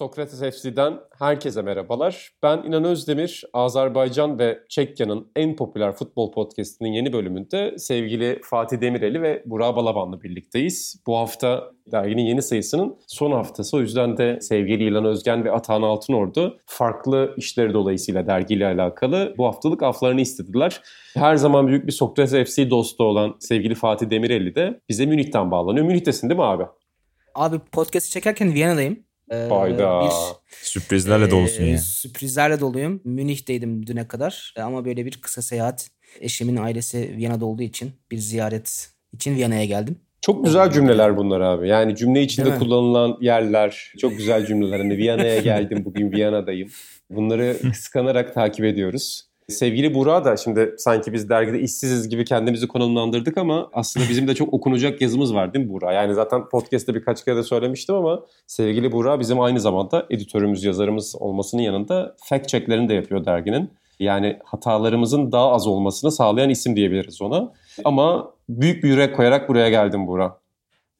Sokrates FC'den herkese merhabalar. Ben İnan Özdemir, Azerbaycan ve Çekya'nın en popüler futbol podcastinin yeni bölümünde sevgili Fatih Demireli ve Burak Balaban'la birlikteyiz. Bu hafta derginin yeni sayısının son haftası. O yüzden de sevgili İlan Özgen ve Atahan Altınordu farklı işleri dolayısıyla dergiyle alakalı bu haftalık aflarını istediler. Her zaman büyük bir Sokrates FC dostu olan sevgili Fatih Demireli de bize Münih'ten bağlanıyor. Münih'tesin değil mi abi? Abi podcast'i çekerken Viyana'dayım. Ee, Hayda. Bir, Sürprizlerle e, dolusun ya. Sürprizlerle doluyum. Münih'teydim düne kadar e, ama böyle bir kısa seyahat. Eşimin ailesi Viyana'da olduğu için bir ziyaret için Viyana'ya geldim. Çok güzel cümleler bunlar abi. Yani cümle içinde kullanılan yerler çok güzel cümleler. Hani Viyana'ya geldim bugün Viyana'dayım. Bunları kıskanarak takip ediyoruz. Sevgili Burak da şimdi sanki biz dergide işsiziz gibi kendimizi konumlandırdık ama aslında bizim de çok okunacak yazımız var değil mi Burak? Yani zaten podcast'te birkaç kere de söylemiştim ama sevgili Burak bizim aynı zamanda editörümüz, yazarımız olmasının yanında fact checklerini de yapıyor derginin. Yani hatalarımızın daha az olmasını sağlayan isim diyebiliriz ona. Ama büyük bir yürek koyarak buraya geldim Burak.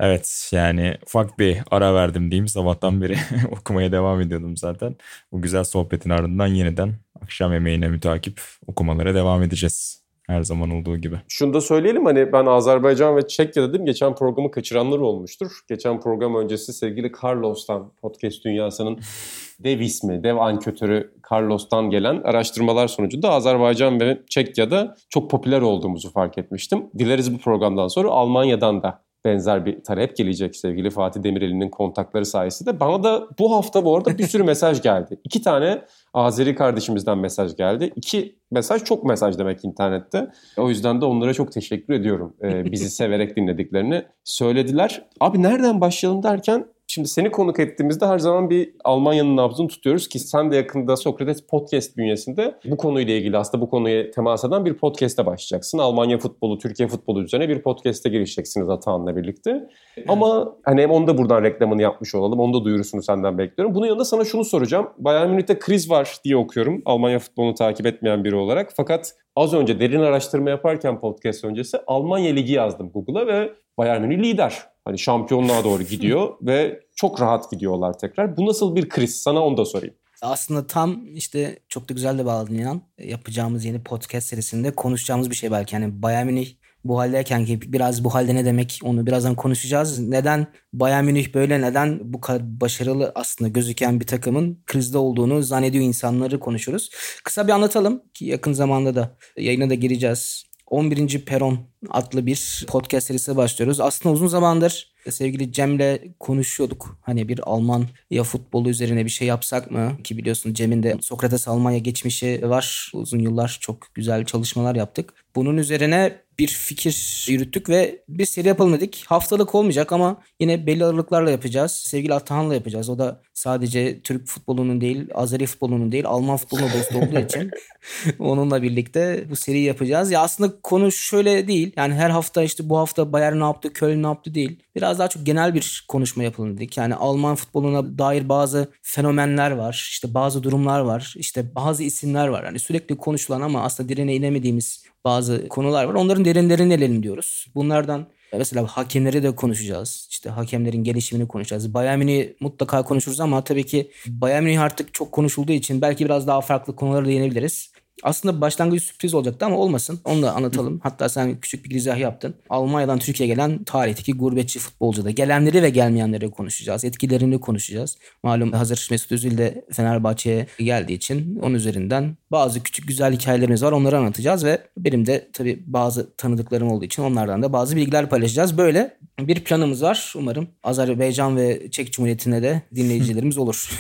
Evet yani ufak bir ara verdim diyeyim. Sabahtan beri okumaya devam ediyordum zaten. Bu güzel sohbetin ardından yeniden akşam yemeğine mütakip okumalara devam edeceğiz. Her zaman olduğu gibi. Şunu da söyleyelim hani ben Azerbaycan ve Çekya dedim. Geçen programı kaçıranlar olmuştur. Geçen program öncesi sevgili Carlos'tan podcast dünyasının dev ismi, dev anketörü Carlos'tan gelen araştırmalar sonucunda Azerbaycan ve Çekya'da çok popüler olduğumuzu fark etmiştim. Dileriz bu programdan sonra Almanya'dan da benzer bir talep gelecek sevgili Fatih Demireli'nin kontakları sayesinde. Bana da bu hafta bu arada bir sürü mesaj geldi. İki tane Azeri kardeşimizden mesaj geldi. İki mesaj çok mesaj demek internette. O yüzden de onlara çok teşekkür ediyorum. Ee, bizi severek dinlediklerini söylediler. Abi nereden başlayalım derken Şimdi seni konuk ettiğimizde her zaman bir Almanya'nın nabzını tutuyoruz ki sen de yakında Sokrates Podcast bünyesinde bu konuyla ilgili aslında bu konuya temas eden bir podcast'e başlayacaksın. Almanya futbolu, Türkiye futbolu üzerine bir podcast'e girişeceksiniz Atahan'la birlikte. Ama hani hem onu da buradan reklamını yapmış olalım. Onu da duyurusunu senden bekliyorum. Bunun yanında sana şunu soracağım. Bayern Münih'te kriz var diye okuyorum. Almanya futbolunu takip etmeyen biri olarak. Fakat az önce derin araştırma yaparken podcast öncesi Almanya Ligi yazdım Google'a ve Bayern Münih lider. Hani şampiyonluğa doğru gidiyor ve çok rahat gidiyorlar tekrar. Bu nasıl bir kriz? Sana onu da sorayım. Aslında tam işte çok da güzel de bağladın inan. Yapacağımız yeni podcast serisinde konuşacağımız bir şey belki. Yani Bayern Münih bu haldeyken ki biraz bu halde ne demek onu birazdan konuşacağız. Neden Bayern Münih böyle neden bu kadar başarılı aslında gözüken bir takımın krizde olduğunu zannediyor insanları konuşuruz. Kısa bir anlatalım ki yakın zamanda da yayına da gireceğiz. 11. Peron adlı bir podcast serisi başlıyoruz. Aslında uzun zamandır sevgili Cem'le konuşuyorduk. Hani bir Alman ya futbolu üzerine bir şey yapsak mı? Ki biliyorsun Cem'in de Sokrates Almanya geçmişi var. Uzun yıllar çok güzel çalışmalar yaptık. Bunun üzerine bir fikir yürüttük ve bir seri yapalım dedik. Haftalık olmayacak ama yine belli aralıklarla yapacağız. Sevgili Atahan'la yapacağız. O da sadece Türk futbolunun değil, Azeri futbolunun değil, Alman futbolunun dostu olduğu için onunla birlikte bu seriyi yapacağız. Ya aslında konu şöyle değil. Yani her hafta işte bu hafta Bayern ne yaptı, Köln ne yaptı değil. Biraz daha çok genel bir konuşma yapalım dedik. Yani Alman futboluna dair bazı fenomenler var. İşte bazı durumlar var. İşte bazı isimler var. Yani sürekli konuşulan ama aslında direne inemediğimiz bazı konular var. Onların derinlerine inelim diyoruz. Bunlardan mesela hakemleri de konuşacağız. İşte hakemlerin gelişimini konuşacağız. Bayern mutlaka konuşuruz ama tabii ki Bayern artık çok konuşulduğu için belki biraz daha farklı konulara değinebiliriz. Aslında başlangıç sürpriz olacaktı ama olmasın. Onu da anlatalım. Hatta sen küçük bir girizgah yaptın. Almanya'dan Türkiye'ye gelen tarihteki gurbetçi futbolcu da. Gelenleri ve gelmeyenleri konuşacağız. Etkilerini konuşacağız. Malum hazır Mesut Özil de Fenerbahçe'ye geldiği için onun üzerinden bazı küçük güzel hikayelerimiz var. Onları anlatacağız ve benim de tabii bazı tanıdıklarım olduğu için onlardan da bazı bilgiler paylaşacağız. Böyle bir planımız var. Umarım Azerbaycan ve Çek Cumhuriyeti'ne de dinleyicilerimiz olur.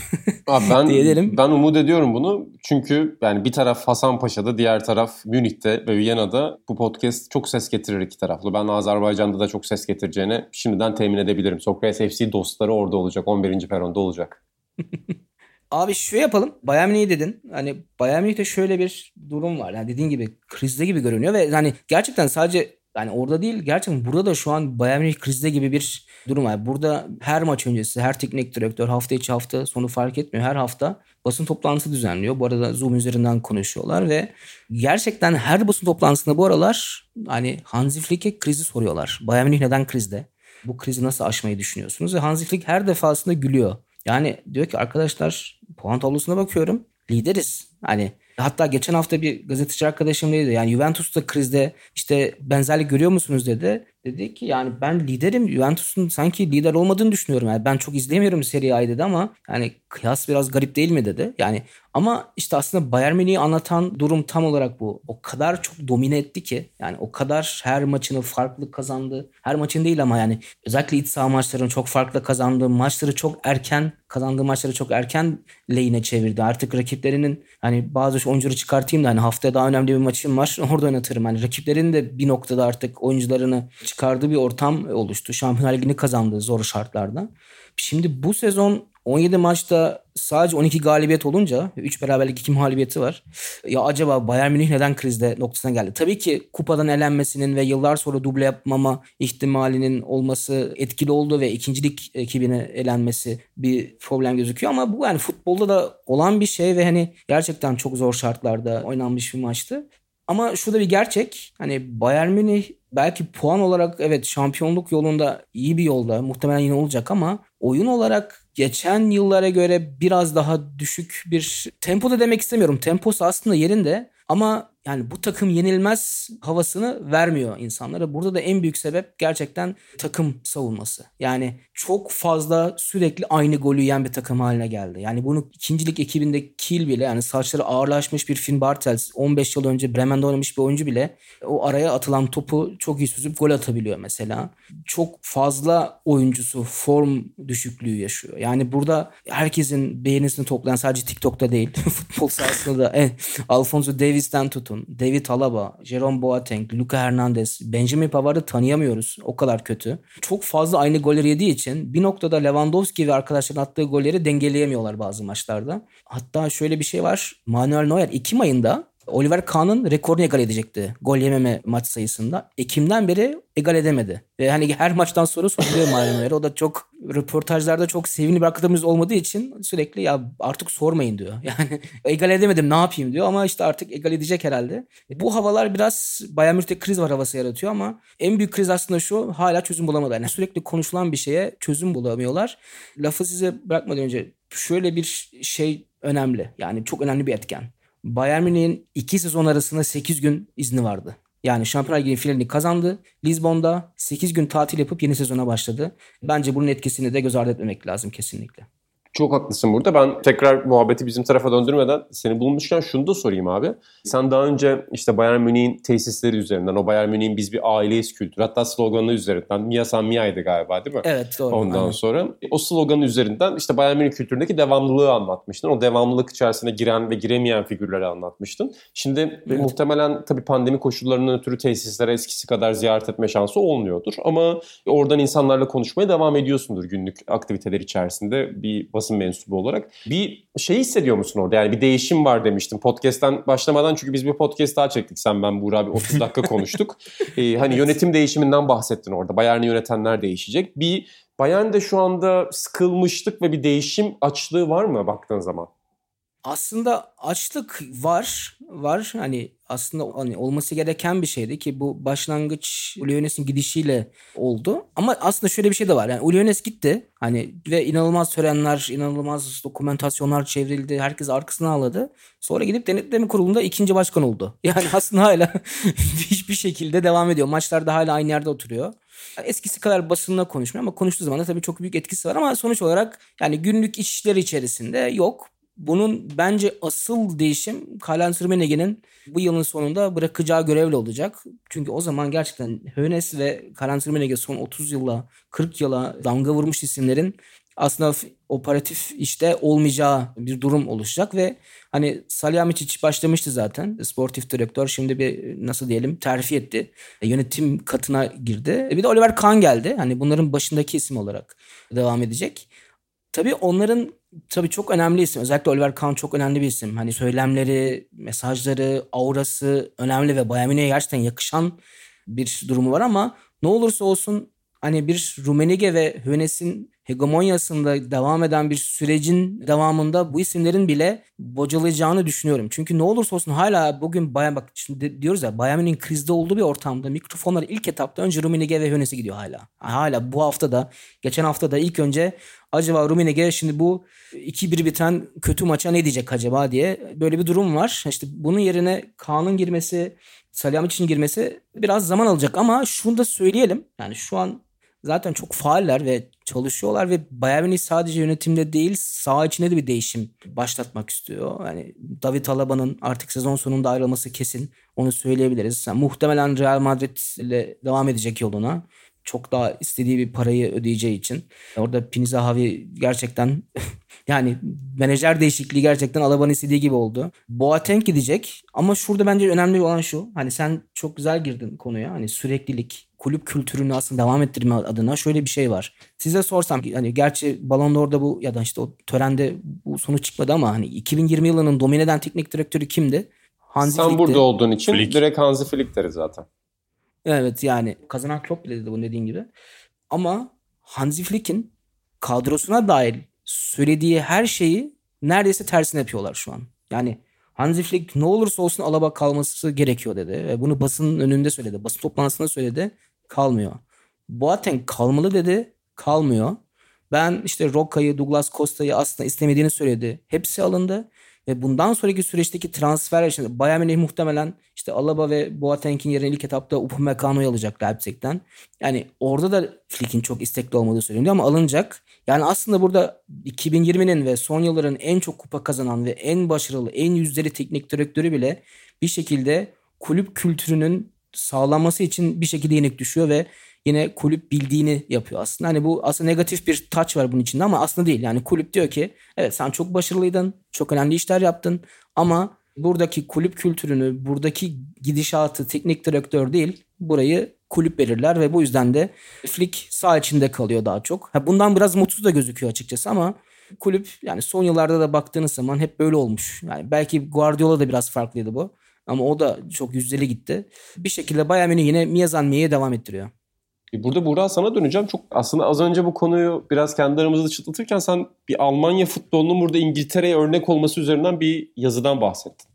Abi ben, diyelim. ben umut ediyorum bunu. Çünkü yani bir taraf Hasan Paşa'da, diğer taraf Münih'te ve Viyana'da bu podcast çok ses getirir iki taraflı. Ben Azerbaycan'da da çok ses getireceğini şimdiden temin edebilirim. Sokrates FC dostları orada olacak. 11. peronda olacak. Abi şu yapalım. Bayern Münih dedin. Hani Bayern Münih'te şöyle bir durum var. Yani dediğin gibi krizde gibi görünüyor ve hani gerçekten sadece Yani orada değil gerçekten burada da şu an Bayern Münih krizde gibi bir durum var. Burada her maç öncesi her teknik direktör hafta içi hafta sonu fark etmiyor. Her hafta basın toplantısı düzenliyor. Bu arada Zoom üzerinden konuşuyorlar ve gerçekten her basın toplantısında bu aralar hani Hansi Flick'e krizi soruyorlar. Bayern Münih neden krizde? Bu krizi nasıl aşmayı düşünüyorsunuz? Ve Hansi Flick her defasında gülüyor. Yani diyor ki arkadaşlar puan tablosuna bakıyorum. Lideriz. Hani Hatta geçen hafta bir gazeteci arkadaşım dedi yani Juventus'ta krizde işte benzerlik görüyor musunuz dedi. Dedi ki yani ben liderim Juventus'un sanki lider olmadığını düşünüyorum. Yani ben çok izleyemiyorum Serie A'yı dedi ama yani kıyas biraz garip değil mi dedi. Yani ama işte aslında Bayern Münih'i anlatan durum tam olarak bu. O kadar çok domine etti ki yani o kadar her maçını farklı kazandı. Her maçın değil ama yani özellikle iç saha maçlarını çok farklı kazandı. Maçları çok erken kazandığı maçları çok erken lehine çevirdi. Artık rakiplerinin hani bazı oyuncuları çıkartayım da hani haftaya daha önemli bir maçım var. Orada oynatırım. Hani rakiplerin de bir noktada artık oyuncularını çıkardığı bir ortam oluştu. Şampiyonlar Ligi'ni kazandı zor şartlarda. Şimdi bu sezon 17 maçta sadece 12 galibiyet olunca 3 beraberlik 2 mağlubiyeti var. Ya acaba Bayern Münih neden krizde noktasına geldi? Tabii ki kupadan elenmesinin ve yıllar sonra duble yapmama ihtimalinin olması etkili oldu ve ikincilik ekibine elenmesi bir problem gözüküyor ama bu yani futbolda da olan bir şey ve hani gerçekten çok zor şartlarda oynanmış bir maçtı. Ama şu bir gerçek. Hani Bayern Münih belki puan olarak evet şampiyonluk yolunda iyi bir yolda muhtemelen yine olacak ama oyun olarak geçen yıllara göre biraz daha düşük bir tempo da demek istemiyorum. Temposu aslında yerinde ama yani bu takım yenilmez havasını vermiyor insanlara. Burada da en büyük sebep gerçekten takım savunması. Yani çok fazla sürekli aynı golü yiyen bir takım haline geldi. Yani bunu ikincilik ekibinde Kiel bile yani saçları ağırlaşmış bir Finn Bartels 15 yıl önce Bremen'de oynamış bir oyuncu bile o araya atılan topu çok iyi süzüp gol atabiliyor mesela. Çok fazla oyuncusu form düşüklüğü yaşıyor. Yani burada herkesin beğenisini toplayan sadece TikTok'ta değil futbol sahasında da eh, Alfonso Davis'ten tutun David Alaba, Jerome Boateng, Luka Hernandez, Benjamin Pavard'ı tanıyamıyoruz. O kadar kötü. Çok fazla aynı golleri yediği için bir noktada Lewandowski ve arkadaşların attığı golleri dengeleyemiyorlar bazı maçlarda. Hatta şöyle bir şey var. Manuel Neuer Ekim ayında Oliver Kahn'ın rekorunu egal edecekti gol yememe maç sayısında. Ekim'den beri egal edemedi. Ve hani her maçtan sonra soruluyor Mario O da çok röportajlarda çok sevimli bir arkadaşımız olmadığı için sürekli ya artık sormayın diyor. Yani egal edemedim ne yapayım diyor ama işte artık egal edecek herhalde. Bu havalar biraz Bayern Münih'te kriz var havası yaratıyor ama en büyük kriz aslında şu hala çözüm bulamadı. Yani sürekli konuşulan bir şeye çözüm bulamıyorlar. Lafı size bırakmadan önce şöyle bir şey önemli. Yani çok önemli bir etken. Bayern Münih'in iki sezon arasında 8 gün izni vardı. Yani Şampiyonlar Ligi finalini kazandı. Lisbon'da 8 gün tatil yapıp yeni sezona başladı. Bence bunun etkisini de göz ardı etmemek lazım kesinlikle. Çok haklısın burada. Ben tekrar muhabbeti bizim tarafa döndürmeden seni bulmuşken şunu da sorayım abi. Sen daha önce işte Bayern Münih'in tesisleri üzerinden, o Bayern Münih'in biz bir aileyiz kültürü, hatta sloganı üzerinden, Mia San Mia'ydı galiba değil mi? Evet doğru. Ondan aynen. sonra o sloganı üzerinden işte Bayern Münih kültüründeki devamlılığı anlatmıştın. O devamlılık içerisine giren ve giremeyen figürleri anlatmıştın. Şimdi evet. muhtemelen tabii pandemi koşullarından ötürü tesislere eskisi kadar ziyaret etme şansı olmuyordur. Ama oradan insanlarla konuşmaya devam ediyorsundur günlük aktiviteler içerisinde bir basın mensubu olarak. Bir şey hissediyor musun orada? Yani bir değişim var demiştim. Podcast'ten başlamadan çünkü biz bir podcast daha çektik. Sen ben Buğra bir 30 dakika konuştuk. ee, hani yönetim değişiminden bahsettin orada. Bayern'i yönetenler değişecek. Bir Bayern'de şu anda sıkılmışlık ve bir değişim açlığı var mı baktığın zaman? Aslında açlık var. Var. Hani aslında hani olması gereken bir şeydi ki bu başlangıç Ulyones'in gidişiyle oldu. Ama aslında şöyle bir şey de var. Yani Ulyones gitti. Hani ve inanılmaz törenler, inanılmaz dokumentasyonlar çevrildi. Herkes arkasına ağladı. Sonra gidip denetleme kurulunda ikinci başkan oldu. Yani aslında hala hiçbir şekilde devam ediyor. Maçlarda hala aynı yerde oturuyor. Eskisi kadar basınla konuşmuyor ama konuştuğu zaman da tabii çok büyük etkisi var ama sonuç olarak yani günlük işleri içerisinde yok. Bunun bence asıl değişim Karl-Heinz Rummenigge'nin bu yılın sonunda bırakacağı görevli olacak. Çünkü o zaman gerçekten Hönes ve Karl-Heinz Rummenigge son 30 yıla 40 yıla damga vurmuş isimlerin aslında operatif işte olmayacağı bir durum oluşacak ve hani Salihamidzic başlamıştı zaten. Sportif direktör şimdi bir nasıl diyelim terfi etti. E, yönetim katına girdi. E, bir de Oliver Kahn geldi. Hani bunların başındaki isim olarak devam edecek. Tabii onların tabii çok önemli isim. Özellikle Oliver Kahn çok önemli bir isim. Hani söylemleri, mesajları, aurası önemli ve Bayern Münih'e gerçekten yakışan bir durumu var ama ne olursa olsun hani bir Rumenige ve Hönes'in hegemonyasında devam eden bir sürecin devamında bu isimlerin bile bocalayacağını düşünüyorum. Çünkü ne olursa olsun hala bugün Bayern bak şimdi diyoruz ya Bayern krizde olduğu bir ortamda mikrofonlar ilk etapta önce Rumenige ve Hönes'e gidiyor hala. Hala bu hafta da geçen hafta da ilk önce acaba Rumenige şimdi bu 2-1 biten kötü maça ne diyecek acaba diye böyle bir durum var. İşte bunun yerine Kaan'ın girmesi için girmesi biraz zaman alacak ama şunu da söyleyelim. Yani şu an zaten çok faaller ve çalışıyorlar ve Bayern sadece yönetimde değil sağ içinde de bir değişim başlatmak istiyor. Yani David Alaba'nın artık sezon sonunda ayrılması kesin. Onu söyleyebiliriz. Yani muhtemelen Real Madrid ile devam edecek yoluna. Çok daha istediği bir parayı ödeyeceği için. Orada Pini Zahavi gerçekten yani menajer değişikliği gerçekten Alaba'nın istediği gibi oldu. Boateng gidecek ama şurada bence önemli olan şu. Hani sen çok güzel girdin konuya. Hani süreklilik, kulüp kültürünü aslında devam ettirme adına şöyle bir şey var. Size sorsam hani gerçi Ballon d'Or'da bu ya da işte o törende bu sonuç çıkmadı ama hani 2020 yılının domine eden teknik direktörü kimdi? Hansi Sen Flick'ti. burada olduğun için Flick. direkt Hansi Flick deriz zaten. Evet yani kazanan Klopp bile dedi bu dediğin gibi. Ama Hansi Flick'in kadrosuna dair söylediği her şeyi neredeyse tersine yapıyorlar şu an. Yani Hansi Flick ne olursa olsun Alaba kalması gerekiyor dedi. Ve bunu basının önünde söyledi. Basın toplantısında söyledi. Kalmıyor. Boateng kalmalı dedi. Kalmıyor. Ben işte Rocca'yı, Douglas Costa'yı aslında istemediğini söyledi. Hepsi alındı. Ve bundan sonraki süreçteki transfer için Bayern Münih muhtemelen işte Alaba ve Boateng'in yerine ilk etapta Upamecano'yu alacak Leipzig'ten. Yani orada da Flick'in çok istekli olmadığı söyleniyor ama alınacak. Yani aslında burada 2020'nin ve son yılların en çok kupa kazanan ve en başarılı, en yüzleri teknik direktörü bile bir şekilde kulüp kültürünün sağlanması için bir şekilde yenik düşüyor ve yine kulüp bildiğini yapıyor aslında. Hani bu aslında negatif bir touch var bunun içinde ama aslında değil. Yani kulüp diyor ki evet sen çok başarılıydın, çok önemli işler yaptın ama buradaki kulüp kültürünü, buradaki gidişatı teknik direktör değil, burayı kulüp verirler ve bu yüzden de Flick sağ içinde kalıyor daha çok. Ha, bundan biraz mutsuz da gözüküyor açıkçası ama kulüp yani son yıllarda da baktığınız zaman hep böyle olmuş. Yani belki Guardiola da biraz farklıydı bu. Ama o da çok yüzdeli gitti. Bir şekilde Bayern Münih yine Miyazanmiye'ye devam ettiriyor. E, burada Burak sana döneceğim. Çok aslında az önce bu konuyu biraz kendi aramızda çıtlatırken sen bir Almanya futbolunun burada İngiltere'ye örnek olması üzerinden bir yazıdan bahsettin.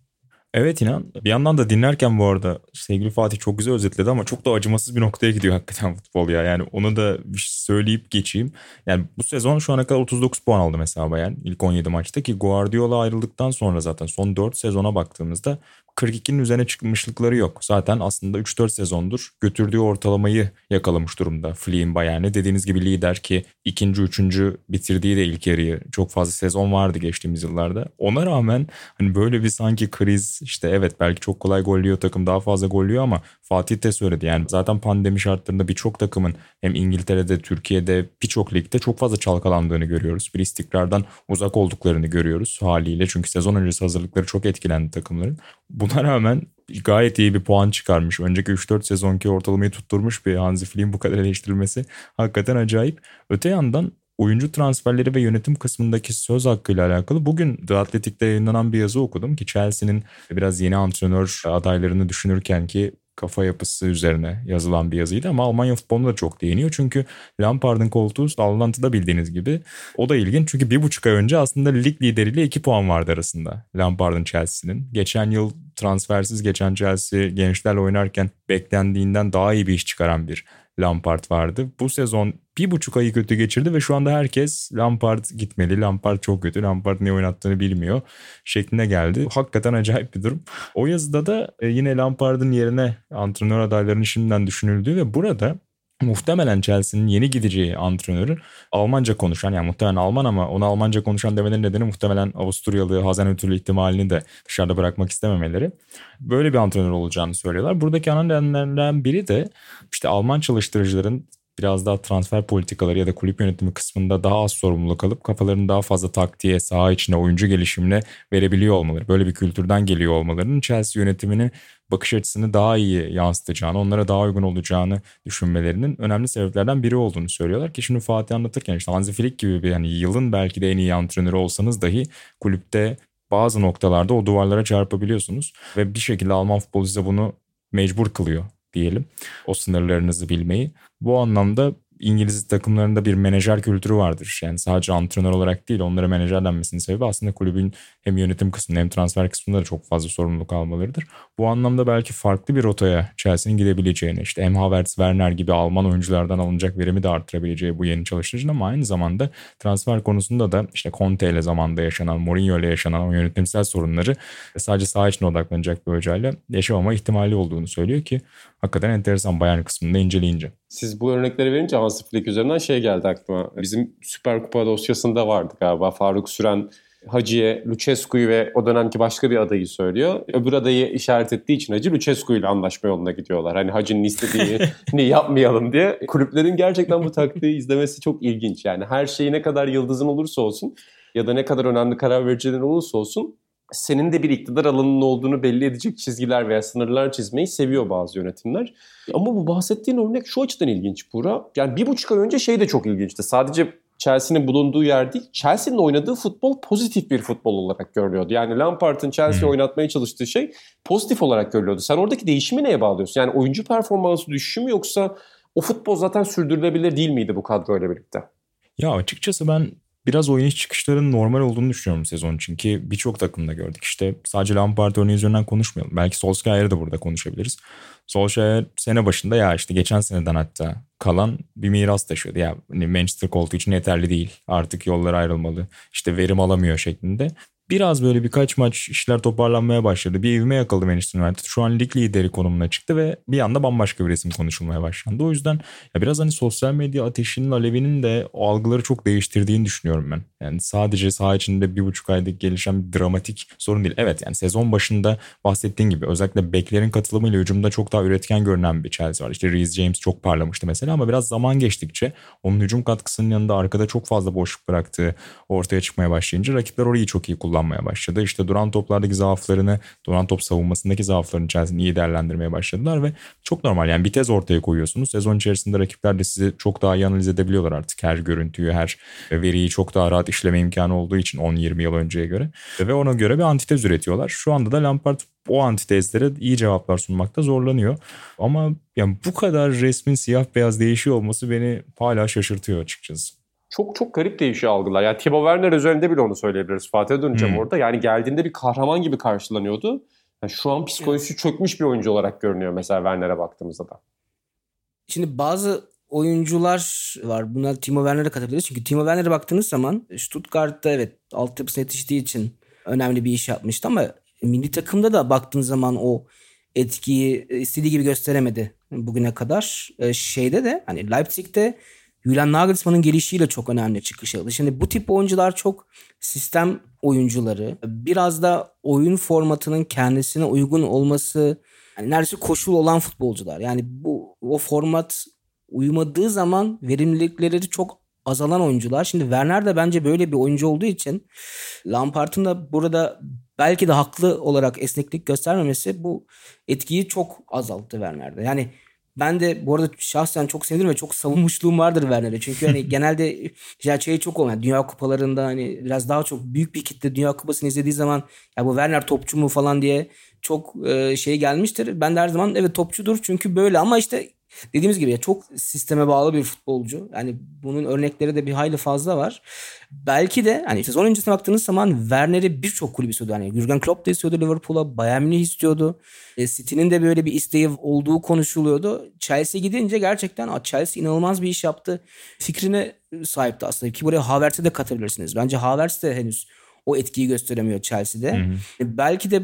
Evet inan. Bir yandan da dinlerken bu arada sevgili Fatih çok güzel özetledi ama çok da acımasız bir noktaya gidiyor hakikaten futbol ya. Yani onu da söyleyip geçeyim. Yani bu sezon şu ana kadar 39 puan aldı mesela Bayern ilk 17 maçta ki Guardiola ayrıldıktan sonra zaten son 4 sezona baktığımızda 42'nin üzerine çıkmışlıkları yok. Zaten aslında 3-4 sezondur götürdüğü ortalamayı yakalamış durumda Flee'in Bayern'e. Dediğiniz gibi lider ki ikinci, üçüncü bitirdiği de ilk yarıyı çok fazla sezon vardı geçtiğimiz yıllarda. Ona rağmen hani böyle bir sanki kriz işte evet belki çok kolay gollüyor takım daha fazla gollüyor ama Fatih de söyledi. Yani zaten pandemi şartlarında birçok takımın hem İngiltere'de, Türkiye'de birçok ligde çok fazla çalkalandığını görüyoruz. Bir istikrardan uzak olduklarını görüyoruz haliyle. Çünkü sezon öncesi hazırlıkları çok etkilendi takımların. Buna rağmen gayet iyi bir puan çıkarmış. Önceki 3-4 sezonki ortalamayı tutturmuş bir Hansi Flick'in bu kadar eleştirilmesi hakikaten acayip. Öte yandan oyuncu transferleri ve yönetim kısmındaki söz hakkıyla alakalı bugün The Athletic'te yayınlanan bir yazı okudum ki Chelsea'nin biraz yeni antrenör adaylarını düşünürken ki kafa yapısı üzerine yazılan bir yazıydı ama Almanya futboluna da çok değiniyor. Çünkü Lampard'ın koltuğu Allantı'da bildiğiniz gibi. O da ilginç çünkü bir buçuk ay önce aslında lig lideriyle iki puan vardı arasında Lampard'ın Chelsea'nin. Geçen yıl transfersiz geçen Chelsea gençlerle oynarken beklendiğinden daha iyi bir iş çıkaran bir Lampard vardı. Bu sezon bir buçuk ayı kötü geçirdi ve şu anda herkes Lampard gitmeli, Lampard çok kötü, Lampard ne oynattığını bilmiyor şeklinde geldi. Hakikaten acayip bir durum. O yazıda da e, yine Lampard'ın yerine antrenör adaylarının şimdiden düşünüldüğü ve burada muhtemelen Chelsea'nin yeni gideceği antrenörün Almanca konuşan yani muhtemelen Alman ama onu Almanca konuşan demeleri nedeni muhtemelen Avusturyalı Hazen Ötürlü ihtimalini de dışarıda bırakmak istememeleri. Böyle bir antrenör olacağını söylüyorlar. Buradaki ana nedenlerden biri de işte Alman çalıştırıcıların biraz daha transfer politikaları ya da kulüp yönetimi kısmında daha az sorumluluk alıp kafalarını daha fazla taktiğe, saha içine, oyuncu gelişimine verebiliyor olmaları. Böyle bir kültürden geliyor olmalarının Chelsea yönetiminin bakış açısını daha iyi yansıtacağını, onlara daha uygun olacağını düşünmelerinin önemli sebeplerden biri olduğunu söylüyorlar ki şimdi Fatih anlatırken işte Hansi Flick gibi bir yani yılın belki de en iyi antrenörü olsanız dahi kulüpte bazı noktalarda o duvarlara çarpabiliyorsunuz ve bir şekilde Alman futbolu size bunu mecbur kılıyor diyelim. O sınırlarınızı bilmeyi. Bu anlamda İngiliz takımlarında bir menajer kültürü vardır. Yani sadece antrenör olarak değil onlara menajer denmesinin sebebi aslında kulübün hem yönetim kısmında hem transfer kısmında da çok fazla sorumluluk almalarıdır. Bu anlamda belki farklı bir rotaya Chelsea'nin gidebileceğini işte hem Havertz, Werner gibi Alman oyunculardan alınacak verimi de arttırabileceği bu yeni çalıştırıcının ama aynı zamanda transfer konusunda da işte Conte ile zamanda yaşanan, Mourinho ile yaşanan o yönetimsel sorunları sadece saha içine odaklanacak bir hocayla yaşamama ihtimali olduğunu söylüyor ki hakikaten enteresan Bayern kısmında inceleyince. Siz bu örnekleri verince Hansi Flick üzerinden şey geldi aklıma. Bizim Süper Kupa dosyasında vardı galiba Faruk Süren Hacı'ya Lucescu'yu ve o dönemki başka bir adayı söylüyor. Öbür adayı işaret ettiği için Hacı Lucescu ile anlaşma yoluna gidiyorlar. Hani Hacı'nın istediğini yapmayalım diye. Kulüplerin gerçekten bu taktiği izlemesi çok ilginç. Yani her şeyi ne kadar yıldızın olursa olsun ya da ne kadar önemli karar vericilerin olursa olsun senin de bir iktidar alanının olduğunu belli edecek çizgiler veya sınırlar çizmeyi seviyor bazı yönetimler. Ama bu bahsettiğin örnek şu açıdan ilginç Buğra. Yani bir buçuk ay önce şey de çok ilginçti. Sadece Chelsea'nin bulunduğu yer değil, Chelsea'nin oynadığı futbol pozitif bir futbol olarak görülüyordu. Yani Lampard'ın Chelsea hmm. oynatmaya çalıştığı şey pozitif olarak görülüyordu. Sen oradaki değişimi neye bağlıyorsun? Yani oyuncu performansı düşüşü mü yoksa o futbol zaten sürdürülebilir değil miydi bu kadroyla birlikte? Ya açıkçası ben biraz oyun iş çıkışlarının normal olduğunu düşünüyorum sezon için ki birçok takımda gördük. İşte sadece Lampard örneği üzerinden konuşmayalım. Belki Solskjaer'i de burada konuşabiliriz. Solskjaer sene başında ya işte geçen seneden hatta kalan bir miras taşıyordu. Ya hani Manchester koltuğu için yeterli değil. Artık yollar ayrılmalı. İşte verim alamıyor şeklinde biraz böyle birkaç maç işler toparlanmaya başladı. Bir evime yakaladı Manchester United. Şu an lig lideri konumuna çıktı ve bir anda bambaşka bir resim konuşulmaya başlandı. O yüzden ya biraz hani sosyal medya ateşinin alevinin de o algıları çok değiştirdiğini düşünüyorum ben. Yani sadece saha içinde bir buçuk ayda gelişen bir dramatik sorun değil. Evet yani sezon başında bahsettiğin gibi özellikle beklerin katılımıyla hücumda çok daha üretken görünen bir Chelsea var. İşte Reece James çok parlamıştı mesela ama biraz zaman geçtikçe onun hücum katkısının yanında arkada çok fazla boşluk bıraktığı ortaya çıkmaya başlayınca rakipler orayı çok iyi kullandı kullanmaya başladı. İşte duran toplardaki zaaflarını, duran top savunmasındaki zaaflarını içerisinde iyi değerlendirmeye başladılar ve çok normal yani bir tez ortaya koyuyorsunuz. Sezon içerisinde rakipler de sizi çok daha iyi analiz edebiliyorlar artık. Her görüntüyü, her veriyi çok daha rahat işleme imkanı olduğu için 10-20 yıl önceye göre. Ve ona göre bir antitez üretiyorlar. Şu anda da Lampard o antitezlere iyi cevaplar sunmakta zorlanıyor. Ama yani bu kadar resmin siyah beyaz değişiyor olması beni hala şaşırtıyor açıkçası çok çok garip değişiyor algılar. Yani Timo Werner özelinde bile onu söyleyebiliriz. Fatih'e döneceğim hmm. orada. Yani geldiğinde bir kahraman gibi karşılanıyordu. Yani şu an psikolojisi evet. çökmüş bir oyuncu olarak görünüyor mesela Werner'e baktığımızda da. Şimdi bazı oyuncular var. Buna Timo Werner'e katabiliriz. Çünkü Timo Werner'e baktığınız zaman Stuttgart'ta evet altyapısına yetiştiği için önemli bir iş yapmıştı ama milli takımda da baktığınız zaman o etkiyi istediği gibi gösteremedi bugüne kadar. Ee, şeyde de hani Leipzig'te Julian Nagelsmann'ın gelişiyle çok önemli çıkış yaptı. Şimdi bu tip oyuncular çok sistem oyuncuları. Biraz da oyun formatının kendisine uygun olması yani neredeyse koşul olan futbolcular. Yani bu o format uymadığı zaman verimlilikleri çok azalan oyuncular. Şimdi Werner de bence böyle bir oyuncu olduğu için Lampard'ın da burada belki de haklı olarak esneklik göstermemesi bu etkiyi çok azalttı Werner'de. Yani ben de bu arada şahsen çok sevdim ve çok savunmuşluğum vardır Werner'e. Çünkü hani genelde şey çok olan Dünya Kupalarında hani biraz daha çok büyük bir kitle Dünya Kupası'nı izlediği zaman ya bu Werner topçu mu falan diye çok e, şey gelmiştir. Ben de her zaman evet topçudur çünkü böyle ama işte dediğimiz gibi çok sisteme bağlı bir futbolcu. Yani bunun örnekleri de bir hayli fazla var. Belki de hani sezon öncesine baktığınız zaman Werner'i birçok kulüp istiyordu. Hani Jurgen Klopp da istiyordu Liverpool'a, Bayern Münih istiyordu. E, City'nin de böyle bir isteği olduğu konuşuluyordu. Chelsea gidince gerçekten Chelsea inanılmaz bir iş yaptı. Fikrine sahipti aslında. Ki buraya Havertz'e de katabilirsiniz. Bence Havertz de henüz o etkiyi gösteremiyor Chelsea'de. Hı hı. E, belki de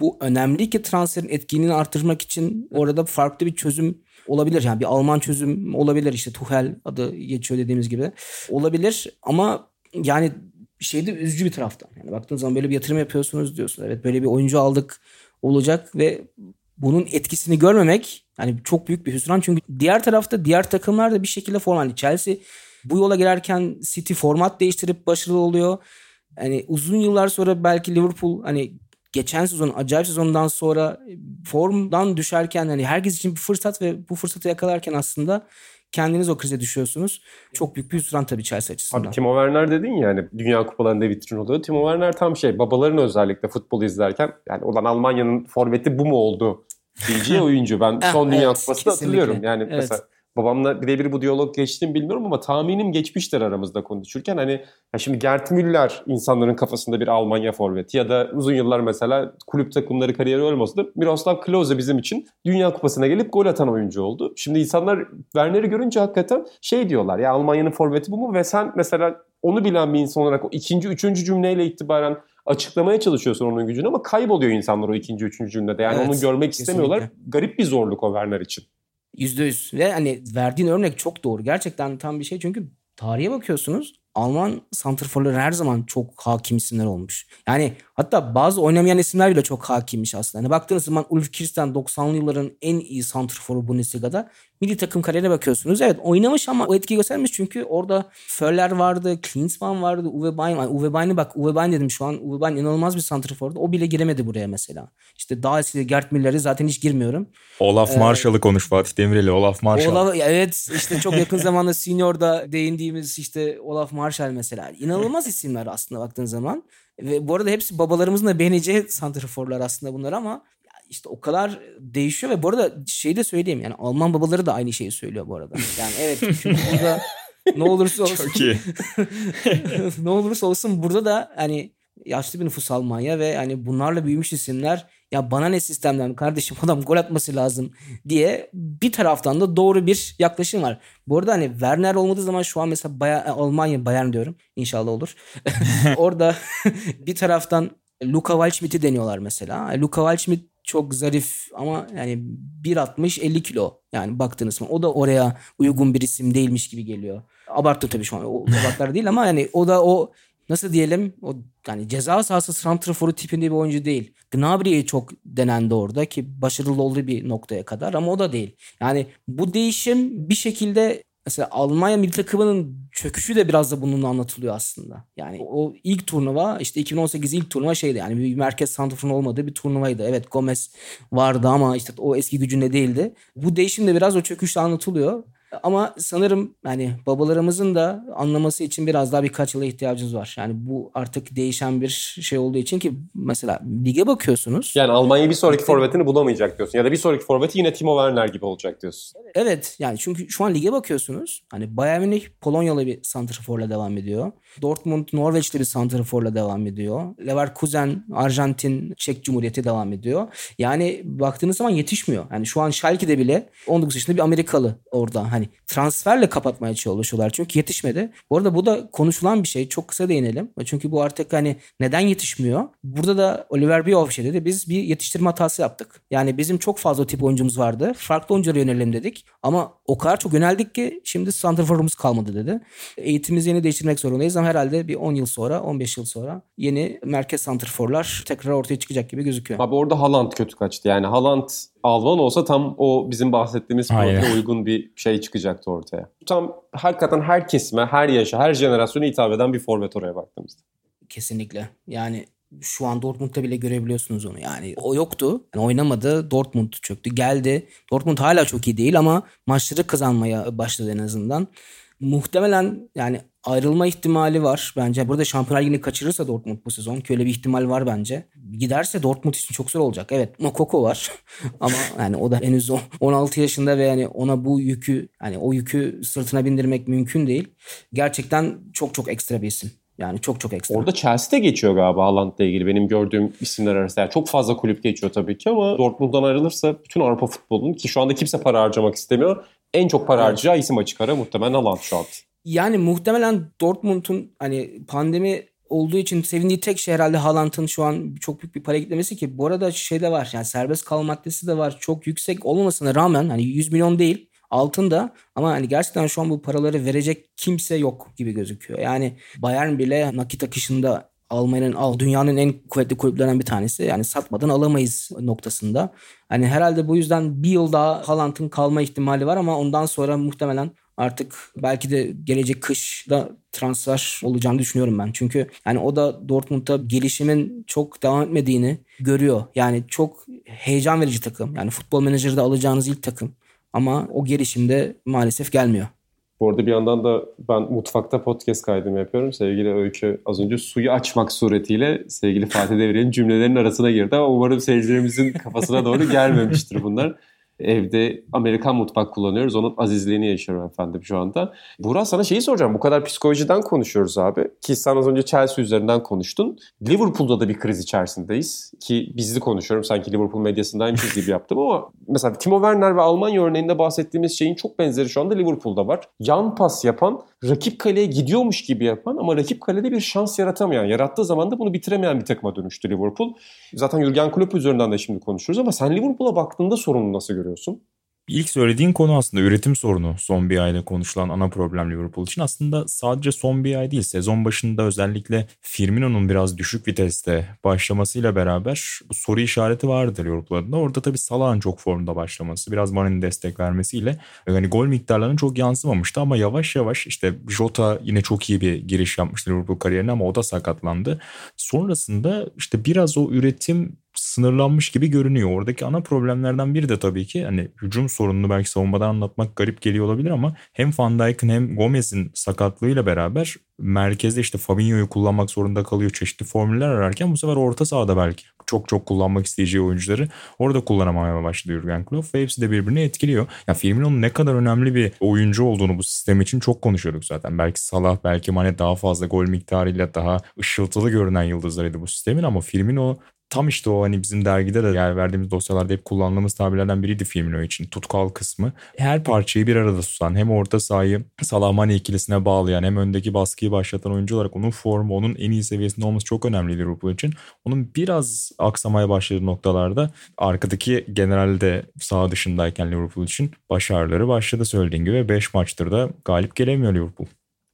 bu önemli ki transferin etkinliğini artırmak için orada farklı bir çözüm olabilir. Yani bir Alman çözüm olabilir işte Tuchel adı geçiyor dediğimiz gibi. Olabilir ama yani şeyde üzücü bir taraftan. Yani baktığınız zaman böyle bir yatırım yapıyorsunuz diyorsun. Evet böyle bir oyuncu aldık olacak ve bunun etkisini görmemek yani çok büyük bir hüsran. Çünkü diğer tarafta diğer takımlar da bir şekilde form. Hani Chelsea bu yola girerken City format değiştirip başarılı oluyor. Yani uzun yıllar sonra belki Liverpool hani geçen sezon acayip sezondan sonra formdan düşerken hani herkes için bir fırsat ve bu fırsatı yakalarken aslında kendiniz o krize düşüyorsunuz. Çok büyük bir hüsran tabii Chelsea açısından. Abi Timo Werner dedin ya hani Dünya Kupalarında vitrin oluyor. Timo Werner tam şey babaların özellikle futbol izlerken yani olan Almanya'nın forveti bu mu oldu Bilgiye oyuncu. Ben Eh, son Dünya evet, Kupası'nda kesinlikle. hatırlıyorum. Yani Evet. mesela babamla birebir bu diyalog geçti mi bilmiyorum ama tahminim geçmiştir aramızda konuşurken. Hani ya şimdi Gerd Müller insanların kafasında bir Almanya forveti ya da uzun yıllar mesela kulüp takımları kariyeri olmasa da Miroslav Klose bizim için Dünya Kupası'na gelip gol atan oyuncu oldu. Şimdi insanlar Werner'i görünce hakikaten şey diyorlar ya Almanya'nın forveti bu mu ve sen mesela onu bilen bir insan olarak o ikinci, üçüncü cümleyle itibaren açıklamaya çalışıyorsun onun gücünü ama kayboluyor insanlar o ikinci, üçüncü cümlede. Yani Evet, onu görmek istemiyorlar. kesinlikle. Garip bir zorluk o Werner için. Yüzde yüz. Ve hani verdiğin örnek çok doğru. Gerçekten tam bir şey. Çünkü tarihe bakıyorsunuz. Alman santrforları her zaman çok hakim isimler olmuş. Yani hatta bazı oynamayan isimler bile çok hakimmiş aslında. Hani baktığınız zaman Ulf Kirsten 90'lı yılların en iyi santrforu Bundesliga'da. Milli takım kariyerine bakıyorsunuz. Evet oynamış ama o etki göstermiş çünkü orada Föller vardı, Klinsmann vardı, Uwe Bein. Yani Uwe Bein'i bak Uwe Bein dedim şu an. Uwe Bein inanılmaz bir santrfordu. O bile giremedi buraya mesela. İşte daha eski Gerd Müller'i zaten hiç girmiyorum. Olaf Marshall'ı konuş Fatih Demirel'i. Olaf Marshall. Olaf, evet işte çok yakın zamanda senior'da değindiğimiz işte Olaf Marshall mesela. İnanılmaz isimler aslında baktığın zaman. Ve bu arada hepsi babalarımızın da beğeneceği santraforlar aslında bunlar ama işte o kadar değişiyor ve bu arada şey de söyleyeyim yani Alman babaları da aynı şeyi söylüyor bu arada. Yani evet çünkü burada ne olursa olsun Çok iyi. ne olursa olsun burada da hani yaşlı bir nüfus Almanya ve hani bunlarla büyümüş isimler ya bana ne sistemden kardeşim adam gol atması lazım diye bir taraftan da doğru bir yaklaşım var. Bu arada hani Werner olmadığı zaman şu an mesela Bayer, Almanya Bayern diyorum inşallah olur. Orada bir taraftan Luka Waldschmidt'i deniyorlar mesela. Luka Waldschmidt çok zarif ama yani 1.60 50 kilo yani baktığınız zaman o da oraya uygun bir isim değilmiş gibi geliyor. Abarttı tabii şu an o abartlar değil ama yani o da o nasıl diyelim o yani ceza sahası santraforu tipinde bir oyuncu değil. Gnabry'e çok denendi orada ki başarılı olduğu bir noktaya kadar ama o da değil. Yani bu değişim bir şekilde mesela Almanya milli takımının çöküşü de biraz da bununla anlatılıyor aslında. Yani o ilk turnuva işte 2018 ilk turnuva şeydi yani bir merkez santraforun olmadığı bir turnuvaydı. Evet Gomez vardı ama işte o eski gücünde değildi. Bu değişim de biraz o çöküşle anlatılıyor. Ama sanırım yani babalarımızın da anlaması için biraz daha birkaç yıla ihtiyacımız var. Yani bu artık değişen bir şey olduğu için ki mesela lige bakıyorsunuz. Yani Almanya bir sonraki forvetini bulamayacak diyorsun. Ya da bir sonraki forveti yine Timo Werner gibi olacak diyorsun. Evet yani çünkü şu an lige bakıyorsunuz. Hani Bayern Münih Polonyalı bir santraforla devam ediyor. Dortmund Norveçli bir santraforla devam ediyor. Leverkusen Arjantin Çek Cumhuriyeti devam ediyor. Yani baktığınız zaman yetişmiyor. Yani şu an Schalke'de bile 19 yaşında bir Amerikalı orada. Hani transferle kapatmaya çalışıyorlar çünkü yetişmedi. Bu arada bu da konuşulan bir şey. Çok kısa değinelim. Çünkü bu artık hani neden yetişmiyor? Burada da Oliver Bierhoff şey dedi. Biz bir yetiştirme hatası yaptık. Yani bizim çok fazla tip oyuncumuz vardı. Farklı oyunculara yönelelim dedik. Ama o kadar çok yöneldik ki şimdi santraforumuz kalmadı dedi. Eğitimimizi yeni değiştirmek zorundayız ama herhalde bir 10 yıl sonra, 15 yıl sonra yeni merkez santraforlar tekrar ortaya çıkacak gibi gözüküyor. Abi orada Haaland kötü kaçtı. Yani Haaland Alman olsa tam o bizim bahsettiğimiz profile uygun bir şey çıkacaktı ortaya. Tam hakikaten her kesime, her yaşa, her jenerasyona hitap eden bir forvet oraya baktığımızda. Kesinlikle. Yani şu an Dortmund'da bile görebiliyorsunuz onu. Yani o yoktu. Yani oynamadı. Dortmund çöktü. Geldi. Dortmund hala çok iyi değil ama maçları kazanmaya başladı en azından. Muhtemelen yani ayrılma ihtimali var bence. Burada Şampiyonlar Ligi'ni kaçırırsa Dortmund bu sezon ki öyle bir ihtimal var bence. Giderse Dortmund için çok zor olacak. Evet Mokoko var ama yani o da henüz o- 16 yaşında ve yani ona bu yükü yani o yükü sırtına bindirmek mümkün değil. Gerçekten çok çok ekstra bir isim. Yani çok çok ekstra. Orada Chelsea'de geçiyor galiba Haaland'la ilgili benim gördüğüm isimler arasında. Yani çok fazla kulüp geçiyor tabii ki ama Dortmund'dan ayrılırsa bütün Avrupa futbolunun ki şu anda kimse para harcamak istemiyor. En çok para harcayacağı isim açık ara muhtemelen Haaland şu an. Yani muhtemelen Dortmund'un hani pandemi olduğu için sevindiği tek şey herhalde Haaland'ın şu an çok büyük bir para gitmemesi ki bu arada şey de var yani serbest kalma maddesi de var çok yüksek olmamasına rağmen hani 100 milyon değil altında ama hani gerçekten şu an bu paraları verecek kimse yok gibi gözüküyor. Yani Bayern bile nakit akışında Almanya'nın al dünyanın en kuvvetli kulüplerinden bir tanesi. Yani satmadan alamayız noktasında. Hani herhalde bu yüzden bir yıl daha Haaland'ın kalma ihtimali var ama ondan sonra muhtemelen artık belki de gelecek kışda transfer olacağını düşünüyorum ben. Çünkü yani o da Dortmund'da gelişimin çok devam etmediğini görüyor. Yani çok heyecan verici takım. Yani futbol menajerde alacağınız ilk takım. Ama o gelişimde maalesef gelmiyor. Bu arada bir yandan da ben mutfakta podcast kaydımı yapıyorum. Sevgili Öykü az önce suyu açmak suretiyle sevgili Fatih Devriye'nin cümlelerinin arasına girdi ama umarım seyircilerimizin kafasına doğru gelmemiştir bunlar. Evde Amerikan mutfak kullanıyoruz. Onun azizliğini yaşıyorum efendim şu anda. Burak sana şeyi soracağım. Bu kadar psikolojiden konuşuyoruz abi. Ki sen az önce Chelsea üzerinden konuştun. Liverpool'da da bir kriz içerisindeyiz. Ki bizli konuşuyorum. Sanki Liverpool medyasındaymışız gibi yaptım ama mesela Timo Werner ve Almanya örneğinde bahsettiğimiz şeyin çok benzeri şu anda Liverpool'da var. Yan pas yapan, rakip kaleye gidiyormuş gibi yapan ama rakip kalede bir şans yaratamayan, yarattığı zaman da bunu bitiremeyen bir takıma dönüştü Liverpool. Zaten Jurgen Klopp üzerinden de şimdi konuşuyoruz ama sen Liverpool'a baktığında sorunu nasıl görüyorsun? İlk söylediğin konu aslında üretim sorunu son bir ayda konuşulan ana problem Liverpool için. Aslında sadece son bir ay değil sezon başında özellikle Firmino'nun biraz düşük viteste başlamasıyla beraber bu soru işareti vardır Liverpool adına. Orada tabii Salah'ın çok formda başlaması biraz Mane'nin destek vermesiyle yani gol miktarlarının çok yansımamıştı ama yavaş yavaş işte Jota yine çok iyi bir giriş yapmıştı Liverpool kariyerine ama o da sakatlandı. Sonrasında işte biraz o üretim sınırlanmış gibi görünüyor. Oradaki ana problemlerden biri de tabii ki hani hücum sorununu belki savunmadan anlatmak garip geliyor olabilir ama hem Van Dijk'ın hem Gomez'in sakatlığıyla beraber merkezde işte Fabinho'yu kullanmak zorunda kalıyor. Çeşitli formüller ararken bu sefer orta sahada belki çok çok kullanmak isteyeceği oyuncuları orada kullanamamaya başlıyor Jurgen Klopp ve hepsi de birbirini etkiliyor. Yani Firmino'nun ne kadar önemli bir oyuncu olduğunu bu sistem için çok konuşuyorduk zaten. Belki Salah, belki Mane daha fazla gol miktarıyla daha ışıltılı görünen yıldızlarıydı bu sistemin ama Firmino tam işte o hani bizim dergide de yer verdiğimiz dosyalarda hep kullandığımız tabirlerden biriydi Firmino için. Tutkal kısmı. Her parçayı bir arada tutan hem orta sahayı Salamani ikilisine bağlayan hem öndeki baskıyı başlatan oyuncu olarak onun formu onun en iyi seviyesinde olması çok önemli Liverpool için. Onun biraz aksamaya başladığı noktalarda arkadaki genelde sağ dışındayken Liverpool için başarıları başladı söylediğin gibi 5 maçtır da galip gelemiyor Liverpool.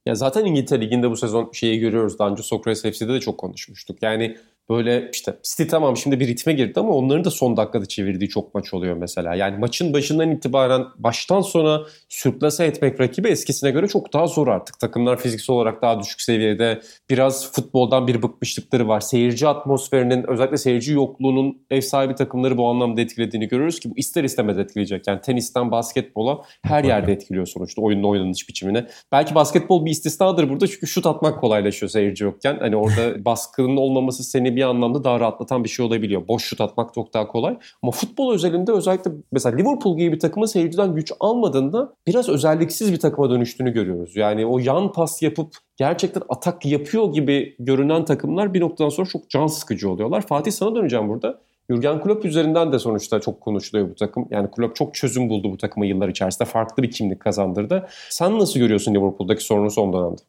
Ya zaten İngiltere Ligi'nde bu sezon şeyi görüyoruz. Daha önce Sokrates FC'de de çok konuşmuştuk. Yani böyle işte City tamam şimdi bir ritme girdi ama onların da son dakikada çevirdiği çok maç oluyor mesela. Yani maçın başından itibaren baştan sona sürklase etmek rakibi eskisine göre çok daha zor artık. Takımlar fiziksel olarak daha düşük seviyede. Biraz futboldan bir bıkmışlıkları var. Seyirci atmosferinin özellikle seyirci yokluğunun ev sahibi takımları bu anlamda etkilediğini görüyoruz ki bu ister istemez etkileyecek. Yani tenisten basketbola her yerde etkiliyor sonuçta oyunun oynanış biçimine. Belki basketbol bir istisnadır burada çünkü şut atmak kolaylaşıyor seyirci yokken. Hani orada baskının olmaması seni bir anlamda daha rahatlatan bir şey olabiliyor. Boş şut atmak çok daha kolay. Ama futbol özelinde özellikle mesela Liverpool gibi bir takımın seyirciden güç almadığında biraz özelliksiz bir takıma dönüştüğünü görüyoruz. Yani o yan pas yapıp gerçekten atak yapıyor gibi görünen takımlar bir noktadan sonra çok can sıkıcı oluyorlar. Fatih sana döneceğim burada. Jurgen Klopp üzerinden de sonuçta çok konuşuluyor bu takım. Yani Klopp çok çözüm buldu bu takımı yıllar içerisinde. Farklı bir kimlik kazandırdı. Sen nasıl görüyorsun Liverpool'daki sorunu son dönemde?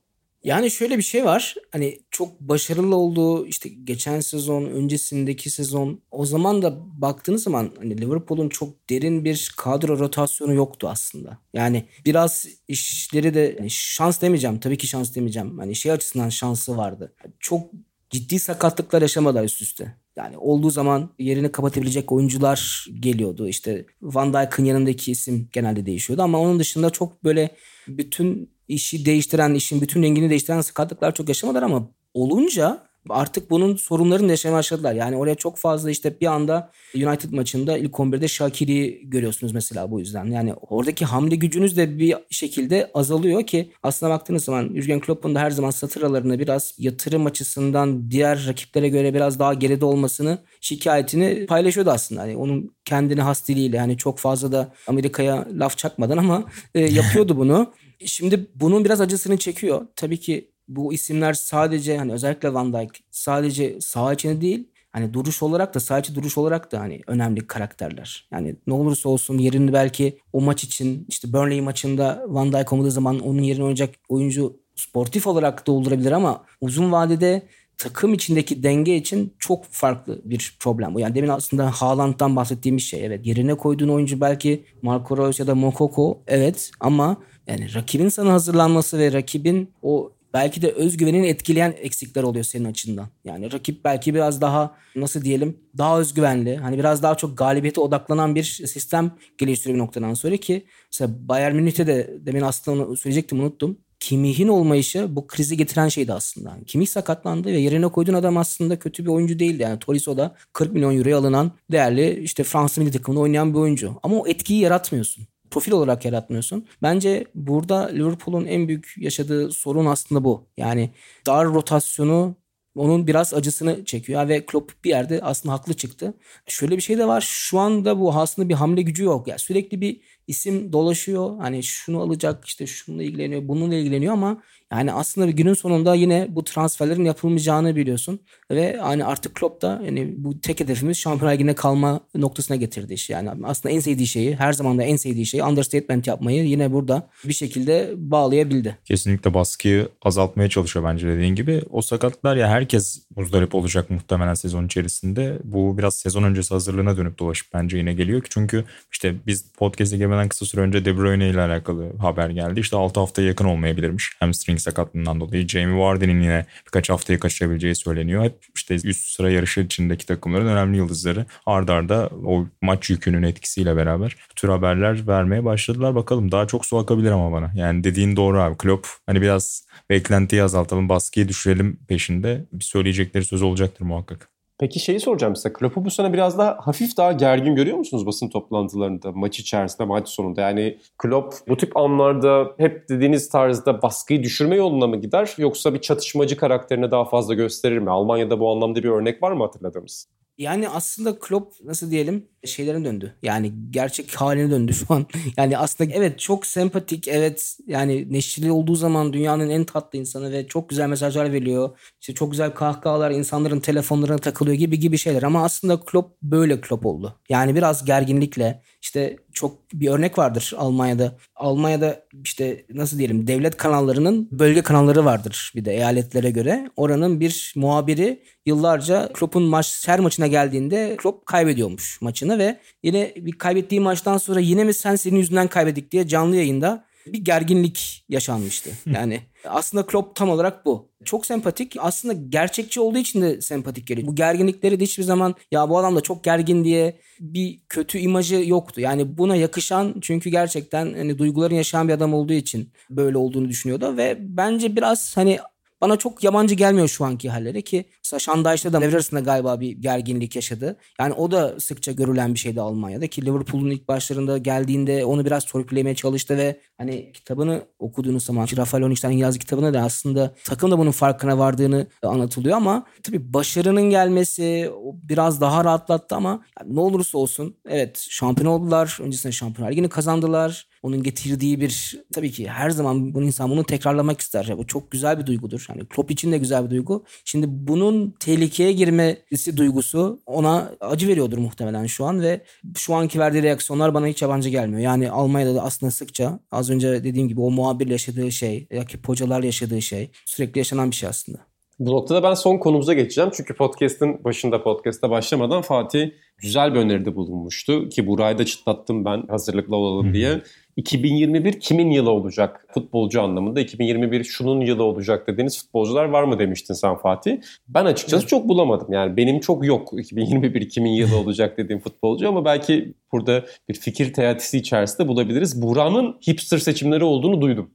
Yani şöyle bir şey var. Hani çok başarılı olduğu işte geçen sezon, öncesindeki sezon o zaman da baktığınız zaman hani Liverpool'un çok derin bir kadro rotasyonu yoktu aslında. Yani biraz işleri de hani şans demeyeceğim. Tabii ki şans demeyeceğim. Hani şey açısından şansı vardı. Çok ciddi sakatlıklar yaşamadılar üst üste. Yani olduğu zaman yerini kapatabilecek oyuncular geliyordu. İşte Van Dijk'ın yanındaki isim genelde değişiyordu ama onun dışında çok böyle bütün işi değiştiren, işin bütün rengini değiştiren sakatlıklar çok yaşamadılar ama olunca artık bunun sorunlarını yaşamaya başladılar. Yani oraya çok fazla işte bir anda United maçında ilk 11'de Shakiri'yi görüyorsunuz mesela bu yüzden. Yani oradaki hamle gücünüz de bir şekilde azalıyor ki aslına baktığınız zaman Jurgen Klopp'un da her zaman satır aralarında biraz yatırım açısından diğer rakiplere göre biraz daha geride olmasını şikayetini paylaşıyordu aslında. Hani onun kendine has diliyle hani çok fazla da Amerika'ya laf çakmadan ama e, yapıyordu bunu. Şimdi bunun biraz acısını çekiyor. Tabii ki bu isimler sadece hani özellikle Van Dijk sadece sağ içinde değil hani duruş olarak da sadece duruş olarak da hani önemli karakterler. Yani ne olursa olsun yerini belki o maç için işte Burnley maçında Van Dijk olmadığı zaman onun yerine oynayacak oyuncu sportif olarak doldurabilir ama uzun vadede takım içindeki denge için çok farklı bir problem bu. Yani demin aslında Haaland'dan bahsettiğimiz şey. Evet yerine koyduğun oyuncu belki Marco Reus ya da Mokoko evet ama yani rakibin sana hazırlanması ve rakibin o belki de özgüvenini etkileyen eksikler oluyor senin açından. Yani rakip belki biraz daha nasıl diyelim daha özgüvenli. Hani biraz daha çok galibiyete odaklanan bir sistem geliştiriyor bir noktadan sonra ki mesela Bayern Münih'te de demin aslında söyleyecektim unuttum. Kimih'in olmayışı bu krizi getiren şeydi aslında. Kimih sakatlandı ve yerine koyduğun adam aslında kötü bir oyuncu değildi. Yani Tolisso da 40 milyon euroya alınan değerli işte Fransız milli takımında oynayan bir oyuncu. Ama o etkiyi yaratmıyorsun. Profil olarak yaratmıyorsun. Bence burada Liverpool'un en büyük yaşadığı sorun aslında bu. Yani dar rotasyonu onun biraz acısını çekiyor ve Klopp bir yerde aslında haklı çıktı. Şöyle bir şey de var. Şu anda bu aslında bir hamle gücü yok. Yani sürekli bir isim dolaşıyor. Hani şunu alacak işte şununla ilgileniyor, bununla ilgileniyor ama yani aslında günün sonunda yine bu transferlerin yapılmayacağını biliyorsun. Ve hani artık Klopp da yani bu tek hedefimiz Şampiyonlar Ligi'ne kalma noktasına getirdi işi. Yani aslında en sevdiği şeyi, her zaman da en sevdiği şeyi understatement yapmayı yine burada bir şekilde bağlayabildi. Kesinlikle baskıyı azaltmaya çalışıyor bence dediğin gibi. O sakatlar ya herkes muzdarip olacak muhtemelen sezon içerisinde. Bu biraz sezon öncesi hazırlığına dönüp dolaşıp bence yine geliyor ki çünkü işte biz podcast'e girmeden kısa süre önce De Bruyne ile alakalı haber geldi. İşte 6 haftaya yakın olmayabilirmiş. Hamstring sakatlığından dolayı. Jamie Vardy'nin yine birkaç haftayı kaçırabileceği söyleniyor. Hep işte üst sıra yarışı içindeki takımların önemli yıldızları ardarda arda o maç yükünün etkisiyle beraber tür haberler vermeye başladılar. Bakalım daha çok su akabilir ama bana. Yani dediğin doğru abi. Klopp hani biraz beklentiyi azaltalım, baskıyı düşürelim peşinde bir söyleyecekleri söz olacaktır muhakkak. Peki şeyi soracağım size. Klopp'u bu sene biraz daha hafif daha gergin görüyor musunuz basın toplantılarında, maç içerisinde, maç sonunda? Yani Klopp bu tip anlarda hep dediğiniz tarzda baskıyı düşürme yoluna mı gider? Yoksa bir çatışmacı karakterini daha fazla gösterir mi? Almanya'da bu anlamda bir örnek var mı hatırladığımız? Yani aslında Klopp nasıl diyelim şeylerin döndü. Yani gerçek haline döndü şu an. Yani aslında evet çok sempatik. Evet yani neşeli olduğu zaman dünyanın en tatlı insanı ve çok güzel mesajlar veriyor. İşte çok güzel kahkahalar insanların telefonlarına takılıyor gibi gibi şeyler. Ama aslında Klopp böyle Klopp oldu. Yani biraz gerginlikle işte çok bir örnek vardır Almanya'da. Almanya'da işte nasıl diyelim devlet kanallarının bölge kanalları vardır bir de eyaletlere göre. Oranın bir muhabiri yıllarca Klopp'un maç her maçına geldiğinde Klopp kaybediyormuş maçını ve yine bir kaybettiği maçtan sonra yine mi sen senin yüzünden kaybettik diye canlı yayında bir gerginlik yaşanmıştı. Yani aslında Klopp tam olarak bu. Çok sempatik. Aslında gerçekçi olduğu için de sempatik geliyor. Bu gerginlikleri de hiçbir zaman ya bu adam da çok gergin diye bir kötü imajı yoktu. Yani buna yakışan çünkü gerçekten hani duyguların yaşayan bir adam olduğu için böyle olduğunu düşünüyordu ve bence biraz hani bana çok yabancı gelmiyor şu anki halleri ki mesela Şandayş'ta da devre arasında galiba bir gerginlik yaşadı. Yani o da sıkça görülen bir şeydi Almanya'da ki Liverpool'un ilk başlarında geldiğinde onu biraz torpillemeye çalıştı ve hani kitabını okuduğunuz zaman Rafael Onich'ten yazdığı kitabında da aslında takım da bunun farkına vardığını anlatılıyor ama tabii başarının gelmesi biraz daha rahatlattı ama yani ne olursa olsun evet şampiyon oldular. Öncesinde Şampiyonlar Ligi'ni kazandılar onun getirdiği bir tabii ki her zaman bu insan bunu tekrarlamak ister. Bu çok güzel bir duygudur. Yani Klopp için de güzel bir duygu. Şimdi bunun tehlikeye girmesi duygusu ona acı veriyordur muhtemelen şu an ve şu anki verdiği reaksiyonlar bana hiç yabancı gelmiyor. Yani Almanya'da da aslında sıkça az önce dediğim gibi o muhabirle yaşadığı şey, rakip hocalar yaşadığı şey sürekli yaşanan bir şey aslında. Bu noktada ben son konumuza geçeceğim. Çünkü podcast'ın başında podcast'a başlamadan Fatih güzel bir öneride bulunmuştu. Ki burayı da çıtlattım ben hazırlıklı olalım diye. 2021 kimin yılı olacak futbolcu anlamında? 2021 şunun yılı olacak dediğiniz futbolcular var mı demiştin sen Fatih? Ben açıkçası evet. çok bulamadım. Yani benim çok yok 2021 kimin yılı olacak dediğim futbolcu ama belki burada bir fikir teatisi içerisinde bulabiliriz. Buranın hipster seçimleri olduğunu duydum.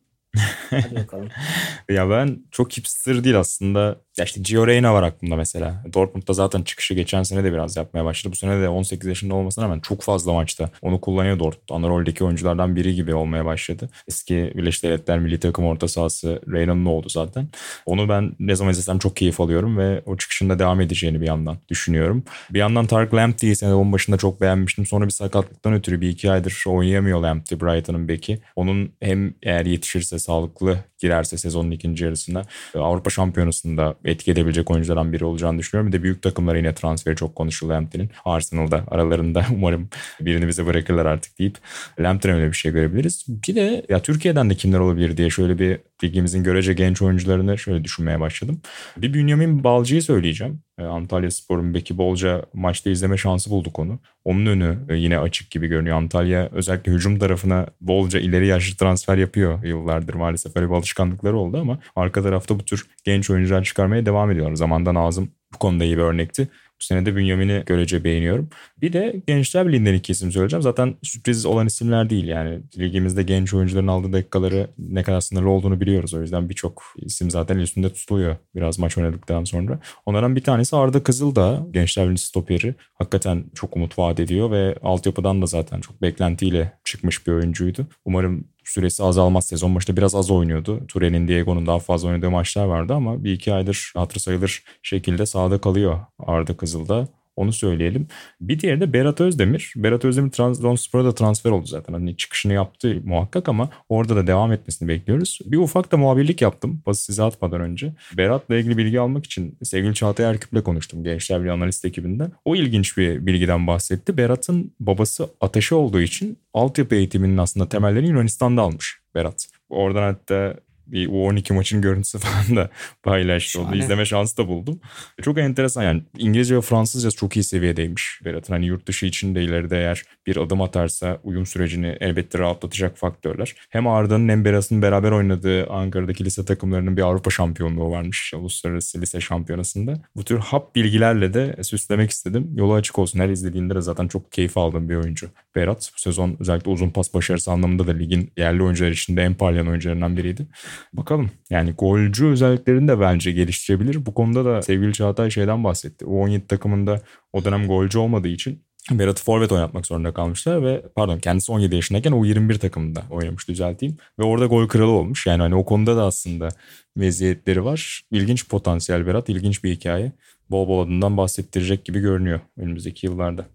Hadi bakalım. ya ben çok hipster değil aslında. Ya işte Gio Reyna var aklımda mesela. Dortmund'da zaten çıkışı geçen sene de biraz yapmaya başladı. Bu sene de 18 yaşında olmasına rağmen çok fazla maçta onu kullanıyor Dortmund. Ana roldeki oyunculardan biri gibi olmaya başladı. Eski Birleşik Devletler milli takım orta sahası Reyna'nın oldu zaten. Onu ben ne zaman izlesem çok keyif alıyorum ve o çıkışında devam edeceğini bir yandan düşünüyorum. Bir yandan Tarık Lamptey'i sene başında çok beğenmiştim. Sonra bir sakatlıktan ötürü bir iki aydır oynayamıyor Lamptey Brighton'ın beki. Onun hem eğer yetişirse sağlıklı girerse sezonun ikinci yarısında e, Avrupa Şampiyonası'nda etki edebilecek oyunculardan biri olacağını düşünüyorum. Bir de büyük takımlara yine transferi çok konuşuluyor Lamptey'nin. Arsenal'da aralarında umarım birini bize bırakırlar artık deyip Lamptey'den öyle bir şey görebiliriz. Bir de ya Türkiye'den de kimler olabilir diye şöyle bir ligimizin görece genç oyuncularını şöyle düşünmeye başladım. Bir Bünyamin Balcı'yı söyleyeceğim. E, Antalya Spor'un Beki bolca maçta izleme şansı bulduk onu. Onun önü e, yine açık gibi görünüyor. Antalya özellikle hücum tarafına bolca ileri yaşlı transfer yapıyor yıllardır. Maalesef öyle bir alışkanlıkları oldu ama arka tarafta bu tür genç oyuncular çıkarmaya devam ediyorlar. Zamandan Nazım bu konuda iyi bir örnekti Bu sene Bünyamin'i görece beğeniyorum. Bir de Gençler Birliği'nden iki isim söyleyeceğim. Zaten sürpriz olan isimler değil yani. Ligimizde genç oyuncuların aldığı dakikaları ne kadar sınırlı olduğunu biliyoruz. O yüzden birçok isim zaten üstünde tutuluyor biraz maç oynadıktan sonra. Onlardan bir tanesi Arda Kızıl da Gençler Birliği stoperi. Hakikaten çok umut vaat ediyor ve altyapıdan da zaten çok beklentiyle çıkmış bir oyuncuydu. Umarım süresi azalmaz. Sezon başında biraz az oynuyordu. Ture'nin, Diego'nun daha fazla oynadığı maçlar vardı ama bir iki aydır hatır sayılır şekilde sahada kalıyor Arda Kızıl'da. Onu söyleyelim. Bir diğeri de Berat Özdemir. Berat Özdemir Trabzonspor'a da transfer oldu zaten. Hani çıkışını yaptı muhakkak ama orada da devam etmesini bekliyoruz. Bir ufak da muhabirlik yaptım. Bası size atmadan önce. Berat'la ilgili bilgi almak için sevgili Çağatay Erküp'le konuştum. Gençler Birliği Analist ekibinden. O ilginç bir bilgiden bahsetti. Berat'ın babası ateşi olduğu için altyapı eğitiminin aslında temellerini Yunanistan'da almış Berat. Oradan hatta bir U12 maçın görüntüsü falan da paylaştı. Onu izleme şansı da buldum. Çok enteresan yani İngilizce ve Fransızca çok iyi seviyedeymiş Berat'ın. Hani yurt dışı için de ileride eğer bir adım atarsa uyum sürecini elbette rahatlatacak faktörler. Hem Arda'nın hem Berat'ın beraber oynadığı Ankara'daki lise takımlarının bir Avrupa şampiyonluğu varmış. Uluslararası lise şampiyonasında. Bu tür hap bilgilerle de süslemek istedim. Yolu açık olsun. Her izlediğinde de zaten çok keyif aldığım bir oyuncu. Berat bu sezon özellikle uzun pas başarısı anlamında da ligin yerli oyuncular içinde en parlayan oyuncularından biriydi. Bakalım. Yani golcü özelliklerini de bence geliştirebilir. Bu konuda da sevgili Çağatay şeyden bahsetti. O 17 takımında o dönem golcü olmadığı için Berat'ı forvet oynatmak zorunda kalmışlar ve pardon kendisi 17 yaşındayken o 21 takımında oynamış düzelteyim. Ve orada gol kralı olmuş. Yani hani o konuda da aslında meziyetleri var. İlginç potansiyel Berat, ilginç bir hikaye. Bol bol adından bahsettirecek gibi görünüyor önümüzdeki yıllarda.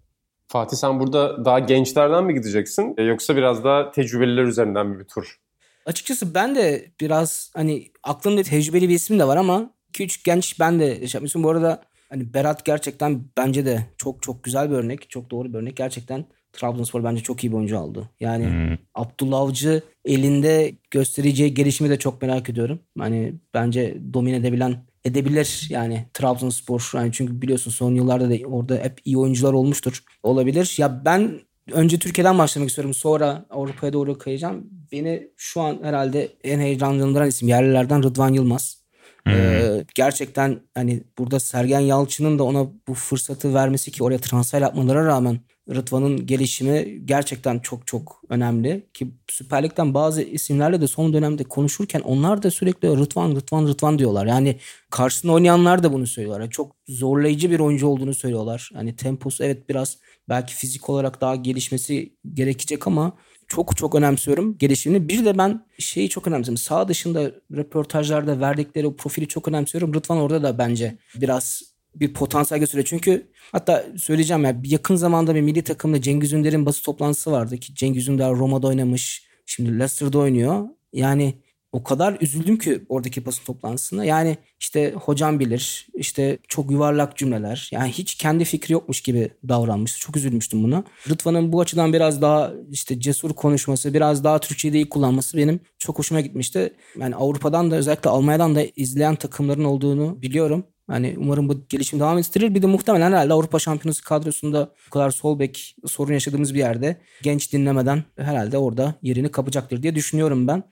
Fatih sen burada daha gençlerden mi gideceksin yoksa biraz daha tecrübeliler üzerinden mi bir tur? Açıkçası ben de biraz hani aklımda tecrübeli bir isim de var ama 2-3 genç ben de şey yapmışım. Bu arada hani Berat gerçekten bence de çok çok güzel bir örnek. Çok doğru bir örnek. Gerçekten Trabzonspor bence çok iyi bir oyuncu aldı. Yani hmm. Abdullah Avcı elinde göstereceği gelişimi de çok merak ediyorum. Hani bence domine edebilen edebilir yani Trabzonspor. Yani çünkü biliyorsun son yıllarda da orada hep iyi oyuncular olmuştur. Olabilir. Ya ben önce Türkiye'den başlamak istiyorum. Sonra Avrupa'ya doğru kayacağım. Beni şu an herhalde en heyecanlandıran isim yerlilerden Rıdvan Yılmaz. Ee, gerçekten hani burada Sergen Yalçın'ın da ona bu fırsatı vermesi ki oraya transfer yapmalara rağmen Rıdvan'ın gelişimi gerçekten çok çok önemli. Ki Süper Lig'den bazı isimlerle de son dönemde konuşurken onlar da sürekli Rıdvan, Rıdvan, Rıdvan diyorlar. Yani karşısında oynayanlar da bunu söylüyorlar. Yani çok zorlayıcı bir oyuncu olduğunu söylüyorlar. Hani temposu evet biraz belki fizik olarak daha gelişmesi gerekecek ama çok çok önemsiyorum gelişimini. Bir de ben şeyi çok önemsiyorum. Sağ dışında röportajlarda verdikleri o profili çok önemsiyorum. Rıdvan orada da bence biraz bir potansiyel gösteriyor. Çünkü hatta söyleyeceğim ya yakın zamanda bir milli takımda Cengiz Ünder'in basın toplantısı vardı ki Cengiz Ünder Roma'da oynamış. Şimdi Leicester'da oynuyor. Yani o kadar üzüldüm ki oradaki basın toplantısında. Yani işte hocam bilir, işte çok yuvarlak cümleler. Yani hiç kendi fikri yokmuş gibi davranmıştı. Çok üzülmüştüm buna. Rıdvan'ın bu açıdan biraz daha işte cesur konuşması, biraz daha Türkçeyi de iyi kullanması benim çok hoşuma gitmişti. Yani Avrupa'dan da özellikle Almanya'dan da izleyen takımların olduğunu biliyorum. Yani umarım bu gelişim devam ettirir. Bir de muhtemelen herhalde Avrupa Şampiyonası kadrosunda bu kadar sol bek sorun yaşadığımız bir yerde genç dinlemeden herhalde orada yerini kapacaktır diye düşünüyorum ben.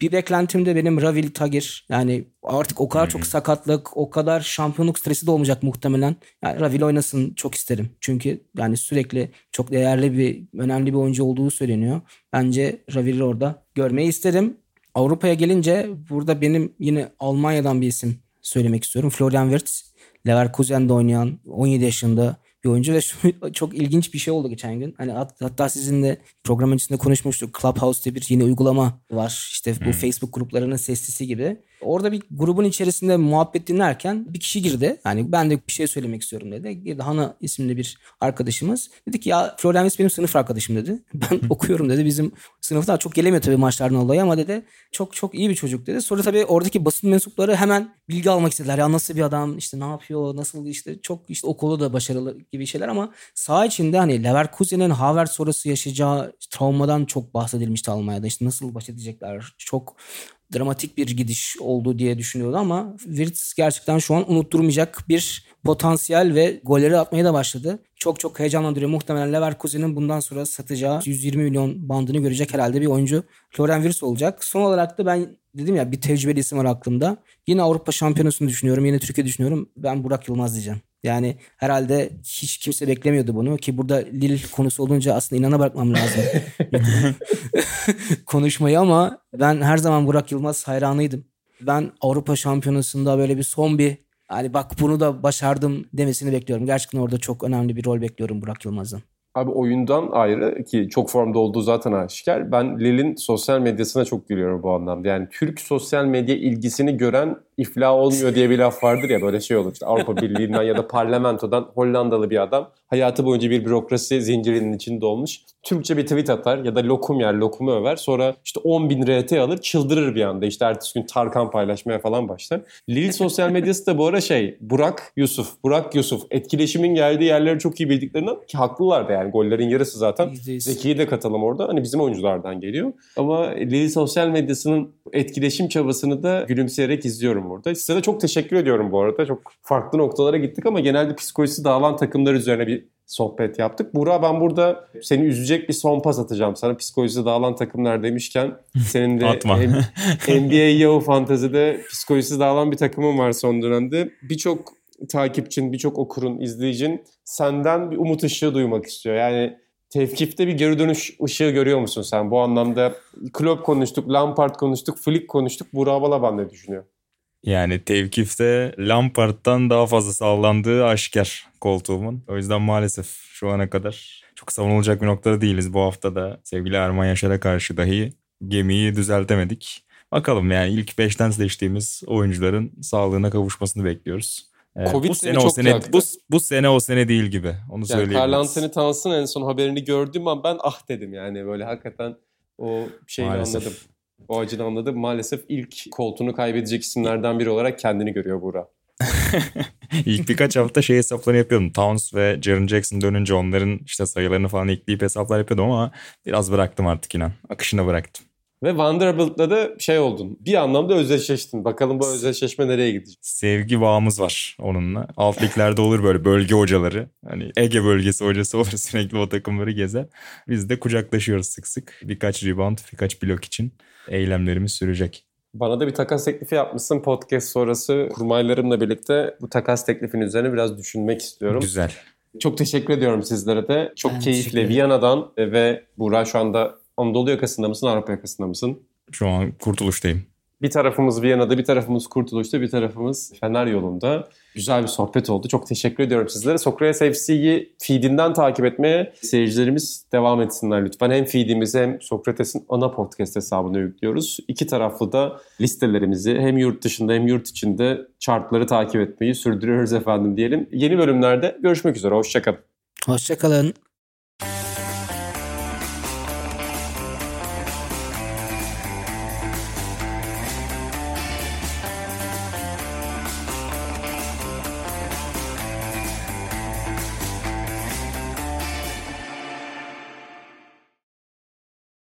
Bir beklentim de benim Ravil Tagir. Yani artık o kadar çok sakatlık, o kadar şampiyonluk stresi de olmayacak muhtemelen. Yani Ravil oynasın çok isterim. Çünkü yani sürekli çok değerli bir, önemli bir oyuncu olduğu söyleniyor. Bence Ravil'i orada görmeyi isterim. Avrupa'ya gelince burada benim yine Almanya'dan bir isim söylemek istiyorum. Florian Wirtz. Leverkusen'de oynayan 17 yaşında bir oyuncu ve şu, çok ilginç bir şey oldu geçen gün. Hani hat, hatta sizinle program öncesinde konuşmuştuk. Clubhouse'da bir yeni uygulama var. İşte bu hmm. Facebook gruplarının sesisi gibi. Orada bir grubun içerisinde muhabbet dinlerken bir kişi girdi. Yani ben de bir şey söylemek istiyorum dedi. Girdi Hana isimli bir arkadaşımız. Dedi ki ya Florian benim sınıf arkadaşım dedi. Ben okuyorum dedi. Bizim sınıfta çok gelemiyor tabii maçlardan dolayı ama dedi çok çok iyi bir çocuk dedi. Sonra tabii oradaki basın mensupları hemen bilgi almak istediler. Ya nasıl bir adam işte ne yapıyor nasıl işte çok işte okulu da başarılı gibi şeyler ama sağ içinde hani Leverkusen'in Havertz sonrası yaşayacağı travmadan çok bahsedilmişti Almanya'da. İşte nasıl baş edecekler çok dramatik bir gidiş oldu diye düşünüyordu ama Wirtz gerçekten şu an unutturmayacak bir potansiyel ve golleri atmaya da başladı. Çok çok heyecanlandırıyor. Muhtemelen Leverkusen'in bundan sonra satacağı 120 milyon bandını görecek herhalde bir oyuncu Florian Wirtz olacak. Son olarak da ben dedim ya bir tecrübeli isim var aklımda. Yine Avrupa Şampiyonası'nı düşünüyorum. Yine Türkiye düşünüyorum. Ben Burak Yılmaz diyeceğim. Yani herhalde hiç kimse beklemiyordu bunu ki burada Lille konusu olunca aslında inana bırakmam lazım konuşmayı ama ben her zaman Burak Yılmaz hayranıydım. Ben Avrupa Şampiyonası'nda böyle bir son bir hani bak bunu da başardım demesini bekliyorum. Gerçekten orada çok önemli bir rol bekliyorum Burak Yılmaz'ın. Abi oyundan ayrı ki çok formda olduğu zaten aşikar. Ben Lille'in sosyal medyasına çok gülüyorum bu anlamda. Yani Türk sosyal medya ilgisini gören iflah olmuyor diye bir laf vardır ya böyle şey olur. İşte Avrupa Birliği'nden ya da parlamentodan Hollandalı bir adam hayatı boyunca bir bürokrasi zincirinin içinde olmuş. Türkçe bir tweet atar ya da lokum yer lokumu över. Sonra işte 10 bin RT alır çıldırır bir anda. İşte ertesi gün Tarkan paylaşmaya falan başlar. Lille sosyal medyası da bu ara şey Burak Yusuf, Burak Yusuf. Etkileşimin geldiği yerleri çok iyi bildiklerinden ki haklılar da yani gollerin yarısı zaten. %100. Zeki'yi de katalım orada. Hani bizim oyunculardan geliyor. Ama Lille sosyal medyasının etkileşim çabasını da gülümseyerek izliyorum burada. Size de çok teşekkür ediyorum bu arada. Çok farklı noktalara gittik ama genelde psikolojisi dağılan takımlar üzerine bir sohbet yaptık. Burak ben burada seni üzecek bir son pas atacağım. Sana psikolojisi dağılan takımlar demişken senin de NBA Yahoo Fantasy'de psikolojisi dağılan bir takımın var son dönemde. Birçok takipçin, birçok okurun, izleyicin senden bir umut ışığı duymak istiyor. Yani tevkifte bir geri dönüş ışığı görüyor musun sen? Bu anlamda Klopp konuştuk, Lampard konuştuk, Flick konuştuk. Burak Balaban ne düşünüyor? Yani tevkifte Lampard'dan daha fazla sallandığı aşikar koltuğumun. O yüzden maalesef şu ana kadar çok savunulacak bir noktada değiliz. Bu hafta da sevgili Erman Yaşar'a karşı dahi gemiyi düzeltemedik. Bakalım yani ilk 5'ten seçtiğimiz oyuncuların sağlığına kavuşmasını bekliyoruz. Ee, Covid bu sene o sene yaktı. bu, bu sene o sene değil gibi. Onu Yani söyleyebiliriz. Carl Anthony Towns'ın en son haberini gördüğüm an ben ah dedim yani böyle hakikaten o şeyini Maalesef. anladım. O acını anladım. Maalesef ilk koltuğunu kaybedecek isimlerden biri olarak kendini görüyor Burak. İlk birkaç hafta şey hesaplarını yapıyordum. Towns ve Jaren Jackson dönünce onların işte sayılarını falan ekleyip hesaplar yapıyordum ama biraz bıraktım artık inan. Akışına bıraktım. Ve Vanderbilt'la da şey oldun. Bir anlamda özdeşleştin. Bakalım bu özdeşleşme nereye gidecek? Sevgi bağımız var onunla. Alt liglerde olur böyle bölge hocaları. Hani Ege bölgesi hocası olur sürekli o takımları gezer. Biz de kucaklaşıyoruz sık sık. Birkaç rebound, birkaç blok için eylemlerimiz sürecek. Bana da bir takas teklifi yapmışsın podcast sonrası kurmaylarımla birlikte bu takas teklifinin üzerine biraz düşünmek istiyorum. Güzel. Çok teşekkür ediyorum sizlere de. Çok Ben keyifle. Viyana'dan ve Burak şu anda Anadolu yakasında mısın, Avrupa yakasında mısın? Şu an kurtuluştayım. Bir tarafımız Viyana'da, bir tarafımız Kurtuluş'ta, bir tarafımız Fener yolunda. Güzel bir sohbet oldu. Çok teşekkür ediyorum sizlere. Sokrates FC'yi feedinden takip etmeye seyircilerimiz devam etsinler lütfen. Hem feedimizi hem Sokrates'in ana podcast hesabına yüklüyoruz. İki taraflı da listelerimizi hem yurt dışında hem yurt içinde chartları takip etmeyi sürdürüyoruz efendim diyelim. Yeni bölümlerde görüşmek üzere. Hoşçakalın. Hoşçakalın.